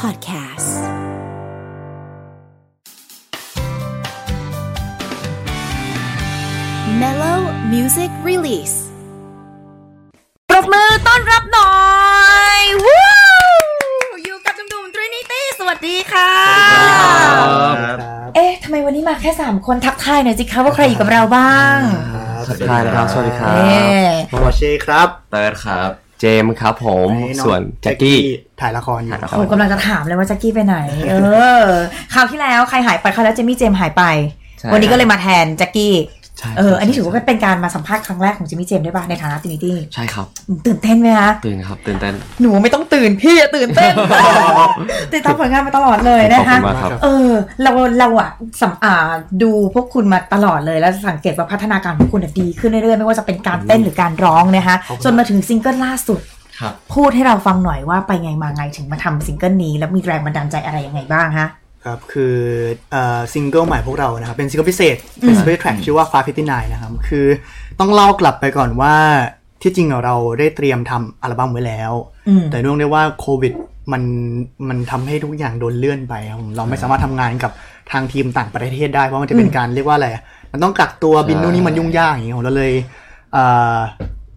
Podcast Mellow Music Release ปรบมือต้อนรับหน่อยวู้อยู่กับดุมๆ Trinity สวัสดีค่ะ เอ๊ะทำไมวันนี้มาแค่ 3 คนทักทายหน่อยสิคะว่าใครอยู่กับเราบ้าง สวัสดีครับ สวัสดีครัเอ๊บะหมอเชครับ เติร์ดครับ เจมส์ครับผมให้องส่วนแจ็คกี้ถ่ายละครอยู่ถ่ายละคโอ้กำลังจะถามเลยว่าแจ็คกี้ไปไหน เออ คราวที่แล้วใครหายไปคราวแล้วเจมี่เจมส์หายไปใช่วันนี้ก็เลยมาแทนแจ็คกี้ใช่ เอออันนี้ถือว่าเป็นการมาสัมภาษณ์ครั้งแรกของเจมี่เจมส์ด้วยป่ะในฐานะ Trinity ใช่ครับตื่นเต้นไหมคะตื่นครับตื่นเต้นหนูไม่ต้องตื่นพี่อะตื่นเต้นติดตามผลงานมาตลอดเลยขอบนะคะคุณมากครับเออเราเราอะสัมอ่าดูพวกคุณมาตลอดเลยแล้วสังเกตว่าพัฒนาการของคุณอะดีขึ้นเรื่อยๆไม่ว่าจะเป็นการเต้นหรือการร้องนะคะจนมาถึงซิงเกิลล่าสุดครับพูดให้เราฟังหน่อยว่าไปไงมาไงถึงมาทำซิงเกิลนี้แล้วมีแรงบันดาลใจอะไรยังไงบ้างฮะ ครับคือเอ่อซิงเกิลใหม่พวกเรานะครับ เป็นซิงเกิลพิเศษ เป็น special track ชื่อว่า Five Fifty Nine นะครับ คือต้องเล่ากลับไปก่อนว่าที่จริงเราได้เตรียมทำอัลบั้มไว้แล้วอืมแต่เนื่องด้วยว่าโควิดมันมันทำให้ทุกอย่างโดนเลื่อนไปครับผมเราไม่สามารถทำงานกับทางทีมต่างประเทศได้ เพราะมันจะเป็นการเรียกว่าอะไรอะมันต้องกักตัวบินนู่นนี่มันยุ่งยากอย่างเงี้ยผมเราเลยเอ่อ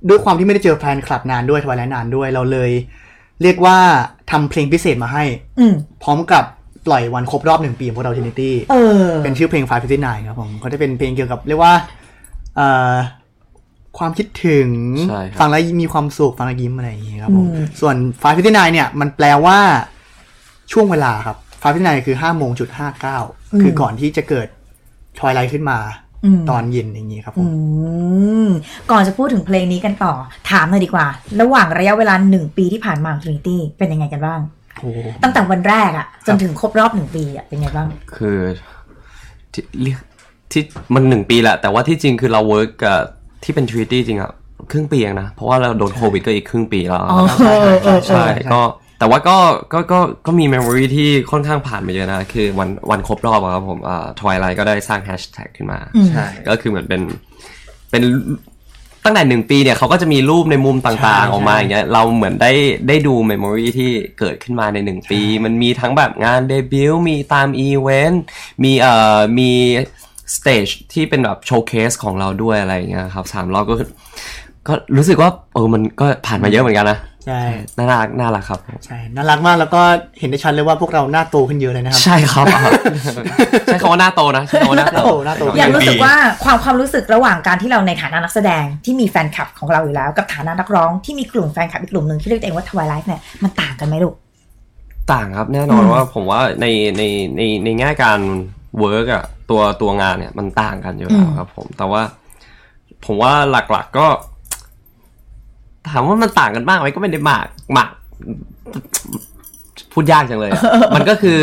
ด้วยความที่ไม่ได้เจอแฟนคลับนานด้วย Twilight นานด้วยเราเลย เรียกว่าทำเพลงพิเศษมาให้อืมพร้อมกับ ปล่อยวันครบรอบหนึ่งปีของพวกเรา Trinity เออเป็นชื่อเพลง Five Fifty Nine ครับผมก็จะเป็นเพลงเกี่ยวกับเรียกว่าเอ่อความคิดถึงใช่ครับฟังแล้วมีความสุขฟังแล้วยิ้มอะไรอย่างเงี้ยครับผมอืมส่วน Five Fifty Nine เนี่ย มันแปลว่าช่วงเวลาครับ Five Fifty Nine คือห้าโมงจุดห้าเก้าคือก่อนที่จะเกิด twilight ขึ้นมาอืมตอนเย็นอย่างงี้ครับผอืมมก่อนจะพูดถึงเพลงนี้กันต่อ ถามหน่อยดีกว่า ระหว่างระยะเวลาหนึ่งปีที่ผ่านมาของ Trinity เป็นยังไงกันบ้างโอ้โห ตั้งแต่วันแรกอะจนถึงครบรอบหนึ่งปีอะเป็นไงบ้าง คือที่เรียกที่มันหนึ่งปีแหละ แต่ว่าที่จริงคือเรา work กับที่เป็น Trinity จริงอะครึ่งปีเองนะ เพราะว่าเราโดนโควิดก็อีกครึ่งปีแล้วอ๋อเออเออใช่ก็แต่ว่าก็ก็ก็ก็มี memory ที่ค่อนข้างผ่านมาเยอะนะ คือวันวันครบรอบอะครับผมอ่า Twilight ก็ได้สร้างแฮชแท็กขึ้นมาอืมใช่ก็คือเหมือนเป็นเป็น ตั้งแต่หนึ่งปีเนี่ยเขาก็จะมีรูปในมุมต่างๆ ออกมาอย่างเงี้ยเราเหมือนได้ได้ดู memory ที่เกิดขึ้นมาในหนึ่งปี มันมีทั้งแบบงานเดบิวต์มีตามอีเวนต์มีเอ่อมี stage ที่เป็นแบบ showcase ของเราด้วยอะไรอย่างเงี้ยครับสามรอบก็ก็รู้สึกว่าเออมันก็ผ่านมาเยอะเหมือนกันนะใช่น่ารักน่ารักครับ ใช่น่ารักมากแล้วก็เห็นได้ชัดเลยว่าพวกเราหน้าโตขึ้นเยอะเลยนะครับ ใช่ครับใช้คำว่าหน้าโตนะใช้คำว่าหน้าโตโอ้หน้าโตอยากรู้สึกว่าความความรู้สึกระหว่างการที่เราในฐานะนักแสดงที่มีแฟนคลับของเราอยู่แล้ว กับฐานะนักร้องที่มีกลุ่มแฟนคลับอีกกลุ่มหนึ่งที่เรียกตัวเองว่า Twilight เนี่ยมันต่างกันไหมลูกต่างครับแน่นอนอืมว่าผมว่าในในในในแง่การ work อะตัวตัวงานเนี่ยมันต่างกันอยู่แล้วครับ ผมแต่ว่าผมว่าหลักๆก็ ถามว่ามันต่างกันมากไหมก็ไม่ได้มากมากพูดยากจังเลยอะมันก็คือ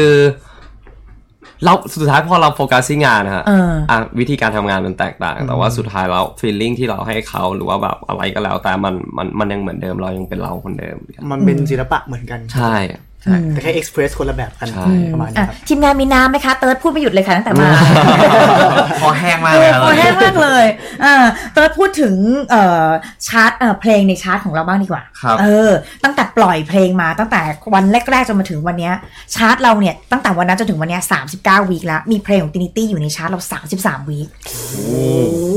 เราสุดท้ายพอเราโฟกัสที่งานนะฮะเอออะวิธีการทำงานมันแตกต่าง แต่ว่าสุดท้ายแล้วฟีลลิ่งที่เราให้เขาหรือว่าแบบอะไรก็แล้วแต่มันมันมันยังเหมือนเดิมเรายังเป็นเราคนเดิม มันเป็นศิลปะเหมือนกัน ใช่ แต่แค่เอ็กซ์เพรสคนละแบบกันใช่ประมาณนี้อะครับทีมงานมีน้ำไหมคะ เติร์ดพูดไม่หยุดเลยค่ะตั้งแต่มาคอแห้งมากเลยครับโอ้แห้งมากเลยอ่าเติร์ดพูดถึงเอ่อชาร์ตเอ่อเพลงในชาร์ตของเราบ้างดีกว่าครับเออ ตั้งแต่ปล่อยเพลงมาตั้งแต่วันแรกๆจนมาถึงวันเนี้ยชาร์ตเราเนี่ยตั้งแต่วันนั้นจนถึงวันเนี้ย39 week แล้วมีเพลงของ Trinity อยู่ในชาร์ตเรา33 week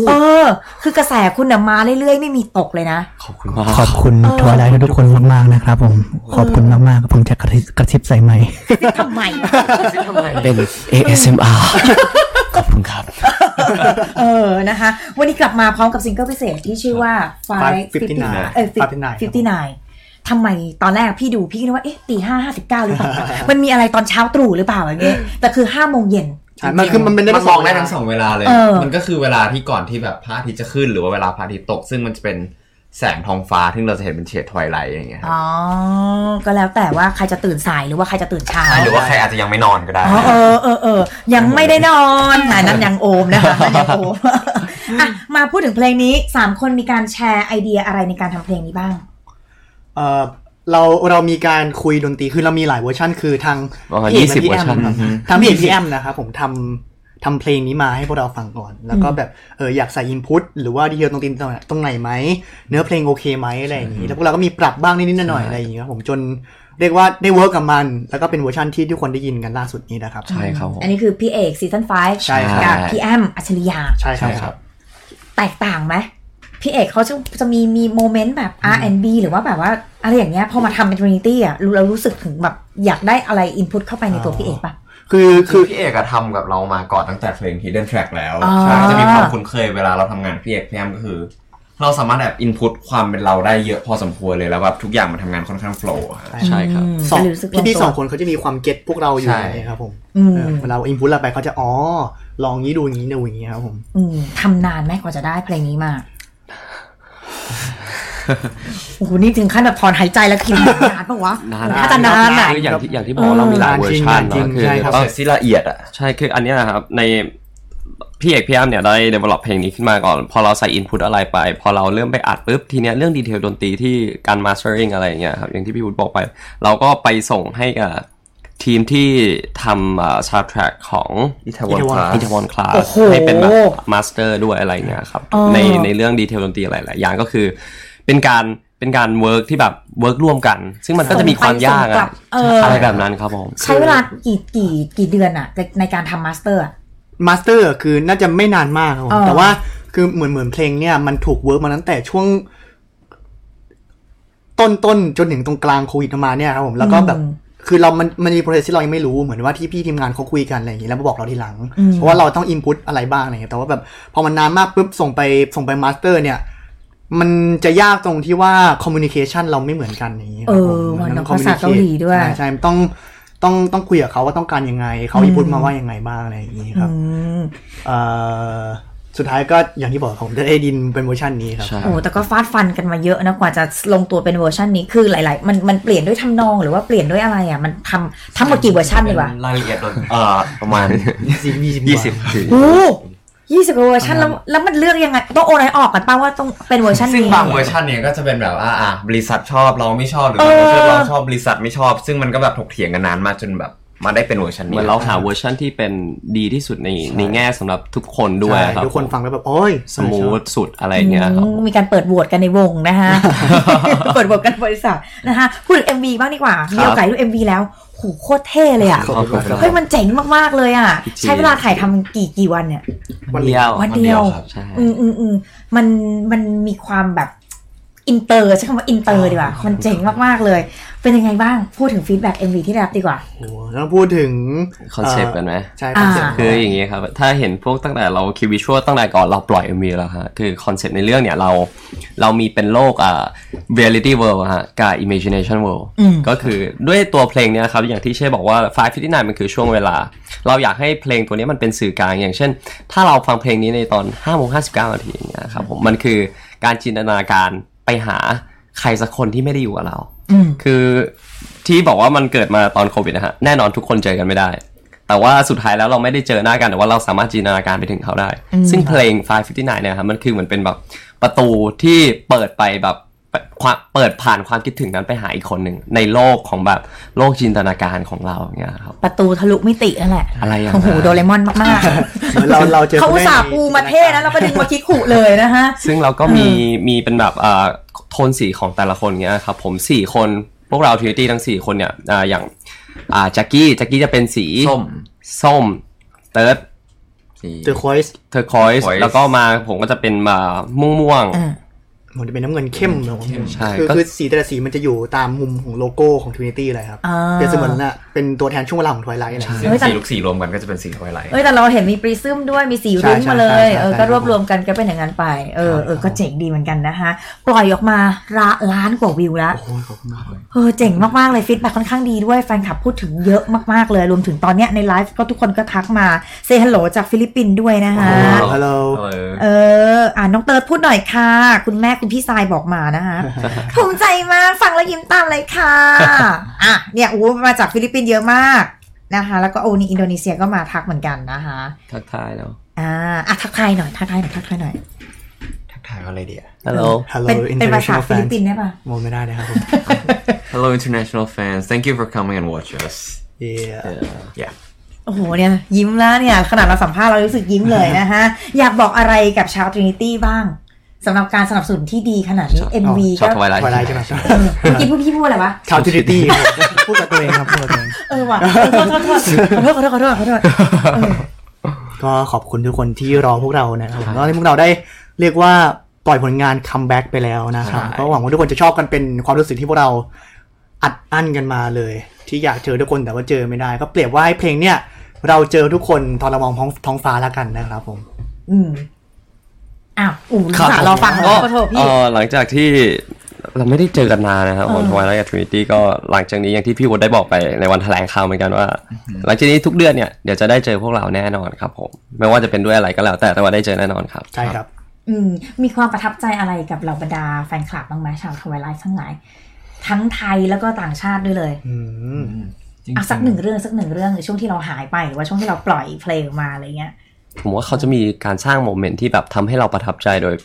เออ คือกระแสคุณน่ะมาเรื่อยๆ ไม่มีตกเลยนะ ขอบคุณมากขอบคุณเออ Twilight ทุกคนมากๆนะครับผมขอบคุณมากๆครับผมจะกระทิบกระซิบใส่ไมค์ทำไม เป็น ASMR ขอบคุณครับ เออนะคะ วันนี้กลับมาพร้อมกับซิงเกิลพิเศษที่ชื่อว่า Five Fifty Nine เออ59 Fifty Nine ทำไมตอนแรกพี่ดูพี่ก็นึกว่าเอ๊ะตีห้าห้าสิบเก้าหรือเปล่า มันมีอะไรตอนเช้าตรู่หรือเปล่าอย่างเงี้ยแต่คือห้าโมงเย็นใช่มันคือมันเป็นได้มันมองได้ทั้งสองเวลาเลยเออมันก็คือเวลาที่ก่อนที่แบบพระอาทิตย์จะขึ้นหรือว่าเวลาพระอาทิตย์ตก ซึ่งมันจะเป็น แสงทองฟ้าที่เราจะเห็นเป็นเฉด twilight อย่างเงี้ยครับอ๋อ ก็แล้วแต่ว่าใครจะตื่นสายหรือว่าใครจะตื่นเช้าหรือว่าใครอาจจะยังไม่นอนก็ได้อ๋อเออเออเออยังไม่ได้นอนอะนั่นยังโอมนะคะนั่นยังโอมอะมาพูดถึงเพลงนี้สามคนมีการแชร์ไอเดียอะไรในการทำเพลงนี้บ้าง เออเราเรามีการคุยดนตรีคือเรามีหลายเวอร์ชันคือทางประมาณพี่เอก20และพี่แอมเวอร์ชันทางพี่เอกพี่แอมนะครับผมท ทำเพลงนี้มาให้พวกเราฟังก่อน แล้วก็แบบเอออยากใส่อินพุตหรือว่าดีเทลตรงตีนตรงไหนตรงไหนไหม เนื้อเพลงโอเคไหมอะไรอย่างนี้ แล้วพวกเราก็มีปรับบ้างนิดๆหน่อยๆอะไรอย่างนี้ครับผมจนเรียกว่าได้ work กับมัน แล้วก็เป็นเวอร์ชันที่ทุกคนได้ยินกันล่าสุดนี้นะครับ ใช่ครับผมอันนี้คือพี่เอก Season Five ใช่ครับกับพี่แอมอัจฉริยาใช่ครับใช่ครับ แตกต่างไหมพี่เอกเขาจะจะมีมี moment แบบ R&B หรือว่าแบบว่าอะไรอย่างเงี้ยพอมาทำเป็น Trinity อะรู้เรารู้สึกถึงแบบอยากได้อะไร input เข้าไปในตัวพี่เอกปะ คือคืคืออพี่เอกอะทำกับเรามาก่อนตั้งแต่เพลง Hidden Track แล้วอ๋อใช่ก็จะมีความคุ้นเคยเวลาเราทำงานกับพี่เอกพี่แอมก็คือ เราสามารถแบบ input ความเป็นเราได้เยอะพอสมควรเลยแล้วแบบทุกอย่างมันทำงานค่อนข้าง flow ครับใช่ครับอืมสองก็เลยรู้สึกพี่พี่ลตัวสองคนเขาจะมีความ get พวกเราอยู่ใช่นะครับผมอืมเออเวลา input เราไปเขาจะอ๋อลองนี้ดูอย่างนี้ดูอย่างนี้ครับผมอืมทำนานไหมกว่าจะได้เพลงนี้มา โอ้โหนี่ถึงขั้นแบบถอนหายใจแล้วคิดนานปะวะนานน่าจะนานอะคืออย่างที่อย่างที่บอกเรามีหลายเวอร์ชันจริงเนาะคือใช่ครับต้องที่ละเอียดอะใช่คืออันเนี้ยนะครับในพี่เอกพี่แอมเนี่ยได้ develop เพลงนี้ขึ้นมาก่อน พอเราใส่ input อะไรไป พอเราเริ่มไปอัดปุ๊บทีเนี้ยเรื่อง detail ดนตรีที่การ mastering อะไรอย่างเงี้ยครับอย่างที่พี่วุฒิบอกไป เราก็ไปส่งให้กับทีมที่ทำ soundtrack ของ Itaewon Itaewon Class Itaewon Class โอ้โหให้เป็นแบบ master ด้วยอะไรเงี้ยครับอ๋อในในเรื่อง detail ดนตรีหลายๆอย่างก็คือ เป็นการเป็นการ work ที่แบบ work ร่วมกัน ซึ่งมันก็จะมีความยากส่งไปส่งกลัอะบเออออะไรแบบนั้นครับผมใช้เวลากี่กี่กี่เดือนอะในในการทำ master อะ master คือน่าจะไม่นานมากครับผมเออแต่ว่าคือเหมือนเหมือนเพลงเนี่ยมันถูก work มาตั้งแต่ช่วง ต้นต้นจนถึงตรงกลางโควิดมาเนี่ยครับผมแล้วก็แบบคือเรามันมันมี process ที่เรายังไม่รู้เหมือนว่าที่พี่ทีมงานเขาคุยกันอะไรอย่างนี้แล้วมาบอกเราทีหลัง เพราะว่าเราต้อง input อะไรบ้างอะไรอย่างเงี้ยแต่ว่าแบบพอมันนานมากปุ๊บส่งไปส่งไป master เนี่ย มันจะยากตรงที่ว่า communication เราไม่เหมือนกันอย่างนี้ครับผมเออมันต้องภาษาเกาหลีด้วย ใช่ใช่มันต้องต้องต้องคุยกับเขาว่าต้องการยังไง เขา input มาว่ายังไงบ้างอะไรอย่างนี้ครับอืมเอ่อสุดท้ายก็อย่างที่บอกผมจะได้ยินเป็นเวอร์ชันนี้ครับใช่โอ้แต่ก็ฟาดฟันกันมาเยอะนะกว่าจะลงตัวเป็นเวอร์ชันนี้คือหลาย ๆ มันมันเปลี่ยนด้วยทำนองหรือว่าเปลี่ยนด้วยอะไรอะมันทำทั้งหมดกี่เวอร์ชันดีกว่ารายละเอียดดนตรีเอ่อประมาณยี่สิบยี่สิบยี่สิบโอ้ ยี่สิบเวอร์ชันแล้วแล้วมันเลือกยังไงต้องโอนให้ออกกันป่าว่าต้องเป็นเวอร์ชันซึ่งนี้บางเวอร์ชันเนี่ยก็จะเป็นแบบว่าอะบริษัทชอบเราไม่ชอบหรือบางเออเวอร์ชันเราชอบบริษัทไม่ชอบ ซึ่งมันก็แบบถกเถียงกันนานมากจนแบบมาได้เป็นเวอร์ชันนี้เหมือนเราหาเวอร์ชันที่เป็นดีที่สุดในในแง่สำหรับทุกคนด้วยใช่ครับทุกคนฟังแล้วแบบโอ้ย smooth สุดอะไรอย่างเงี้ยครับอืมมีการเปิดโหวตกันในวงนะคะเปิดโหวตกันบริษัทนะคะพูดถึง MV บ้างดีกว่ามีโอกาสดู MV แล้วโหโคตรเท่เลยอะ ขอบคุณครับ เฮ้ยมันเจ๋งมาก ๆ เลยอะจริงใช้เวลาถ่ายทำกี่กี่วันเนี่ย วันเดียววันเดียว ครับใช่ อืมอืมอืมมันมันมีความแบบ อินเตอร์ใช้คำว่าอินเตอร์ดีกว่า มันเจ๋งมาก ๆ เลย เป็นยังไงบ้าง พูดถึง feedback MV ที่ได้รับดีกว่าโอ้โหต้องพูดถึงคอนเซปต์กันไหมใช่คอนเซปต์อ่าคืออย่างงี้ครับ ถ้าเห็นพวกตั้งแต่เราคิด visual ตั้งแต่ก่อนเราปล่อย MV แล้วฮะคือคอนเซปต์ในเรื่องเนี่ยเราเรามีเป็นโลกอ่า reality world อะฮะกับ imagination world อืมก็คือด้วยตัวเพลงเนี้ยครับอย่างที่เช่บอกว่า559มันคือช่วงเวลา เราอยากให้เพลงตัวเนี้ยมันเป็นสื่อกลางอย่างเช่น ถ้าเราฟังเพลงนี้ในตอน5โมง59นาทีอย่างเงี้ยครับผมมันคือการจินตนาการ ไปหาใครสักคนที่ไม่ได้อยู่กับเราอืมคือที่บอกว่ามันเกิดมาตอนโควิดนะฮะแน่นอนทุกคนเจอกันไม่ได้ แต่ว่าสุดท้ายแล้วเราไม่ได้เจอหน้ากัน แต่ว่าเราสามารถจินตนาการไปถึงเขาได้ ซึ่งเพลง 559 เนี่ยครับมันคือเหมือนเป็นแบบประตูที่เปิดไปแบบความ เปิดผ่านความคิดถึงนั้นไปหาอีกคนหนึ่งในโลกของแบบโลกจินตนาการของเราอย่างเงี้ยครับ ประตูทะลุมิตินั่นแหละอะไรอย่างโอ้โหนั้นโดเรมอนมากเหมือนเราเราเจๆอเขาอุตส่าห์ปูมาเท่นะแล้วก็ดึงมาคิกขุเลยนะฮะ ซึ่งเราก็มีมีเป็นแบบอ่าโทนสีของแต่ละคนเงี้ยครับ ผมสี่คนพวกเราท r นิตี้ทั้งสี่คนเนี่ยอ่าอย่างอ่าแจ็คกี้แจ็คกี้จะเป็นสีส้มส้มเติร์ดสีเจอคอยส์เทอร์คอยส์ Turquoise แล้วก็มาผมก็จะเป็นมาม่วงม่วงๆอ่า มันจะเป็นน้ำเงินเข้มเลยใช่คือก็คือสีแต่ละสีมันจะอยู่ตามมุมของโลโก้ของ Trinity เลยครับอ่าเปรียบเสมือนน่ะเป็นตัวแทนช่วงเวลาของ twilight อะไรอย่างเงี้ยซึ่งสีทุกสีรวมกันก็จะเป็นสี twilight เอ้ยแต่เราเห็นมีปริซึมด้วยมีสีรุ้งใช่มาเลยใช่เออใช่ก็รวบรวมกันก็เป็นอย่างนั้นไปเออเออก็เจ๋งดีเหมือนกันนะคะปล่อยออกมาละล้านกว่าวิวแล้วโอ้ยขอบคุณมากเลยเออเจ๋งมากๆเลย feedback ค่อนข้างดีด้วยแฟนคลับพูดถึงเยอะมากๆเลยรวมถึงตอนเนี้ยในไลฟ์ก็ทุกคนก็ทักมา say hello จากฟิลิปปินส์ด้วยนะคะฮัลโหลเอออ่าน้องเติร์ดพูดหน่อยค่ะ คุณแม่คุณพี่ทรายบอกมานะคะภูมิใจมากฟังแล้วยิ้มตามเลยค่ะ อะเนี่ยโอ้มาจากฟิลิปปินส์เยอะมากนะคะ แล้วก็โอนี่อินโดนีเซียก็มาทักเหมือนกันนะคะทักทายแล้วอ่าอะทักทายหน่อยทักทายหน่อยทักทายหน่อยทักทายเขาเลยเดียฮัลโหลฮัลโหลเป็นเป็นภาษา international fans ฟิลิปปินส์ได้ปะโมไม่ได้นะครับผม Hello international fans thank you for coming and watch us yeah yeah โอ้โหเนี่ยยิ้มแล้วเนี่ย ขนาดเราสัมภาษณ์เรารู้สึกยิ้มเลยนะฮะ อยากบอกอะไรกับชาว Trinity บ้าง สำหรับการสนับสนุนที่ดีขนาดนี้ MV ชอบก็ Twilight Twilight ใช่ไหมเมื่อกี้พูดพี่พูดอะไรวะ ชาว Trinity พูดกับตัวเองครับพูดกับตัวเอง เออว่ะเออโทษโทษโทษขอโทษขอโทษขอโทษขอโทษเออ ก็ขอบคุณทุกคนที่รอพวกเรานะครับก็ให้พวกเราได้เรียกว่าปล่อยผลงาน comeback ไปแล้วนะครับ ใช่ ก็หวังว่าทุกคนจะชอบกันเป็นความรู้สึกที่พวกเราอัดอั้นกันมาเลย ที่อยากเจอทุกคนแต่ว่าเจอไม่ได้ ก็เปรียบว่าให้เพลงเนี่ย เราเจอทุกคนตอนเรามองท้องท้องฟ้าแล้วกันนะครับผม อืม อ้าวอู๋ครับสาเราฟังก็ขอโทษเอพี่อหลังจากที่เราไม่ได้เจอกันนานนะครับของเออ Twilight กับ Trinity ก็หลังจากนี้อย่างที่พี่วุฒิได้บอกไปในวันแถลงข่าวเหมือนกันว่า หลังจากนี้ทุกเดือนเนี่ยเดี๋ยวจะได้เจอพวกเราแน่นอนครับผมไม่ว่าจะเป็นด้วยอะไรก็แล้ว แต่แต่ว่าได้เจอแน่นอนครับใช่ครับอืมมีความประทับใจอะไรกับเหล่าบรรดาแฟนคลับบ้างไหมชาว Twilight ทั้งหลาย ทั้งไทยแล้วก็ต่างชาติด้วยเลยอืมอะสักหนึ่งเรื่องสักหนึ่งเรื่องในช่วงที่เราหายไปหรือว่าช่วงที่เราปล่อยเพลงออกมาอะไรเงี้ย ผมว่าเขาจะมีการสร้าง moment ที่แบบทำให้เราประทับใจโดย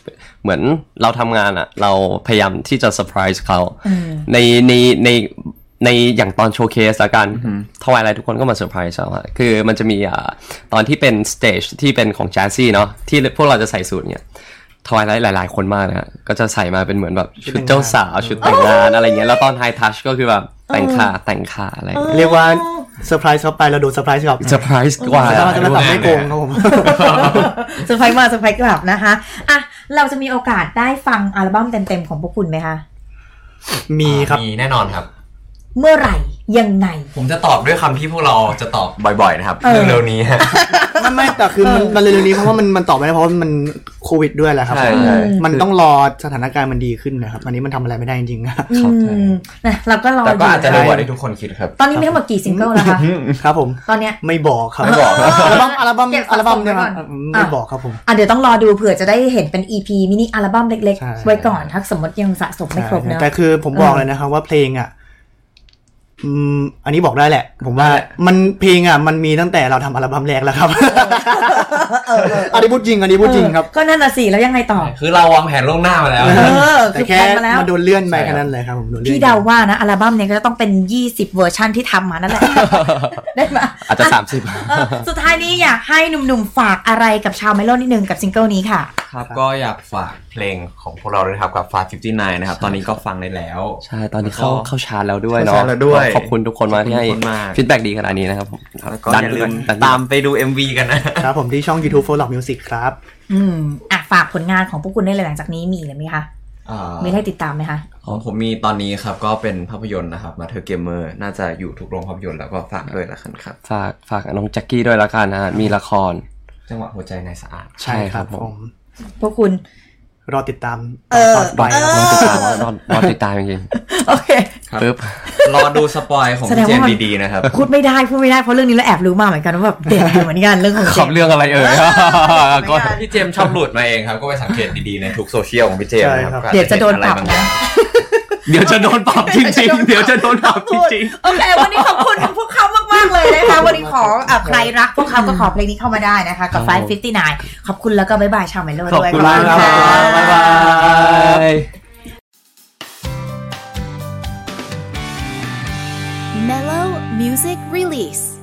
เหมือนเราทำงานอะเราพยายามที่จะเซอร์ไพรส์เขาอืมในในในในอย่างตอน showcase ละกัน Twilight ทุกคนก็มาเซอร์ไพรส์เราอะคือมันจะมีอ่าตอนที่เป็น stage ที่เป็นของแจ z ซี่เนาะที่พวกเราจะใส่สูทเนี่ยTwilight หลาย ๆ คนมากนะฮะก็จะใส่มาเป็นเหมือนแบบชุดเจ้าสาวชุดแต่งงานอะไรเงี้ยแล้วตอน hi-touch ก็คือแบบ แต่งขาแต่งขาอะไรเงี้ยเรียกว่าเซอร์ไพรส์เข้าไปแล้วโดนเซอร์ไพรส์กลับเซอร์ไพรส์กว่าแต่ว่าจะแบบไม่โกงครับผมเซอร์ไพรส์มาเซอร์ไพรส์กลับนะคะอะเราจะมีโอกาสได้ฟังอัลบั้มเต็มๆของพวกคุณไหมคะ มีครับ มีแน่นอนครับ เมื่อไหร่ ยังไง ผมจะตอบด้วยคำที่พวกเราจะตอบบ่อยๆนะครับเออ เร็วๆนี้ฮะ ไม่ไม่แต่คือมันมันเร็วๆนี้เพราะว่ามันมันตอบไม่ได้เพราะว่ามันโควิดด้วยแหละครับ ใช่ใช่ มันต้องรอสถานการณ์มันดีขึ้นนะครับ อันนี้มันทำอะไรไม่ได้จริงๆนะ อืมนะเราก็รออยู่แต่ก็อาจจะนะเร็วกว่าที่ทุกคนคิดครับ ตอนนี้มีทั้งหมดกี่ซิงเกิลแล้วคะ ครับผม ตอนเนี้ย ไม่บอกครับไม่บอกครับ อัลบั้มอัลบั้มเก็บสะสมอัลบั้มเนี่ยไว้ก่อนไม่บอกครับผม อะเดี๋ยวต้องรอดูเผื่อจะได้เห็นเป็น EP มินิอัลบั้มเล็กใช่ ๆ ไว้ก่อนถ้าสมมติยังสะสมไม่ครบเนอะ แต่คือผมบอกเลยนะครับว่าเพลงอะ อืมอันนี้บอกได้แหละ ผมว่ามันเพลงอะมันมีตั้งแต่เราทำอัลบั้มแรกแล้วครับเออเอออันนี้พูดจริงอันนี้พูดจริงครับเออก็นั่นน่ะสิแล้วยังไงต่อ คือเราวางแผนล่วงหน้ามาแล้วเออแต่คือแค่ plan มาแล้วมันโดนเลื่อนไปใช่ครับแค่นั้นเลยครับผมโดนเลื่อนพี่เดาว่านะอัลบั้มเนี้ยก็จะต้องเป็น 20 เวอร์ชันที่ทำมานั่นแหละได้ไหมอาจจะ 30เออสุดท้ายนี้อยากให้หนุ่มๆฝากอะไรกับชาวเมโลนิดนึงกับซิงเกิลนี้ค่ะ ครับก็อยากฝากเพลงของพวกเราด้วยนะครับกับฟา59นะครับ ตอนนี้ก็ฟังได้แล้ว ใช่ ตอนนี้เข้าแล้วก็เข้าชาร์จแล้วด้วยเข้าเนาะชาร์จแล้วด้วยขอบคุณทุกคนมากที่ให้ขอบคุณมาก feedback ดีขนาดนี้นะครับผมแล้วก็อย่าลืมตามไปดู MV กันนะครับผมที่ช่อง YouTube For Love Music ครับ อืมอะฝากผลงานของพวกคุณได้เลยหลังจากนี้มีหรือไหมคะอ่ามีให้ติดตามไหมคะของผมมีตอนนี้ครับก็เป็นภาพยนตร์นะครับ Mother Gamer น่าจะอยู่ทุกโรงภาพยนตร์แล้วก็ฝากด้วยละกันครับ ฝากฝากน้องแจ็คกี้ด้วยละกันนะฮะมีละคร จังหวะหัวใจนายสะอาด ใช่ครับผม พวกคุณ รอติดตามเออตอนไปครับรอติดตามรอรอติดตามจริงโอเคครับๆปึ๊บรอดูสปอยของแสดพี่งเจว่านมันดีๆนะครับ พูดไม่ได้พูดไม่ได้เพราะเรื่องนี้เราแอบรู้มาเหมือนกันว่าแบบเด็ดอยู่เหมือนกันเรื่องของขอบเรื่องอะไรเอ่ยก็พี่เจมส์ชอบหลุดมาเองครับ ก็ไปสังเกตดีๆในทุกโซเชียลของพี่เจมส์นะคใช่ครัรับบเดี๋ยวจะโดนปรับนะ เดี๋ยวจะโดนปรับจริงๆ เดี๋ยวจะโดนปรับจริงโอเค วันนี้ขอบคุณพวกเขามากๆเลยนะคะ วันนี้ขออะใครรักพวกเขาก็ขอเพลงนี้เข้ามาได้นะคะ กับ 559 ขอบคุณแล้วก็บ๊ายบายชาวเมโลๆขอบด้วยคุณมากครับะบ๊ายบาย Mellow Music Release.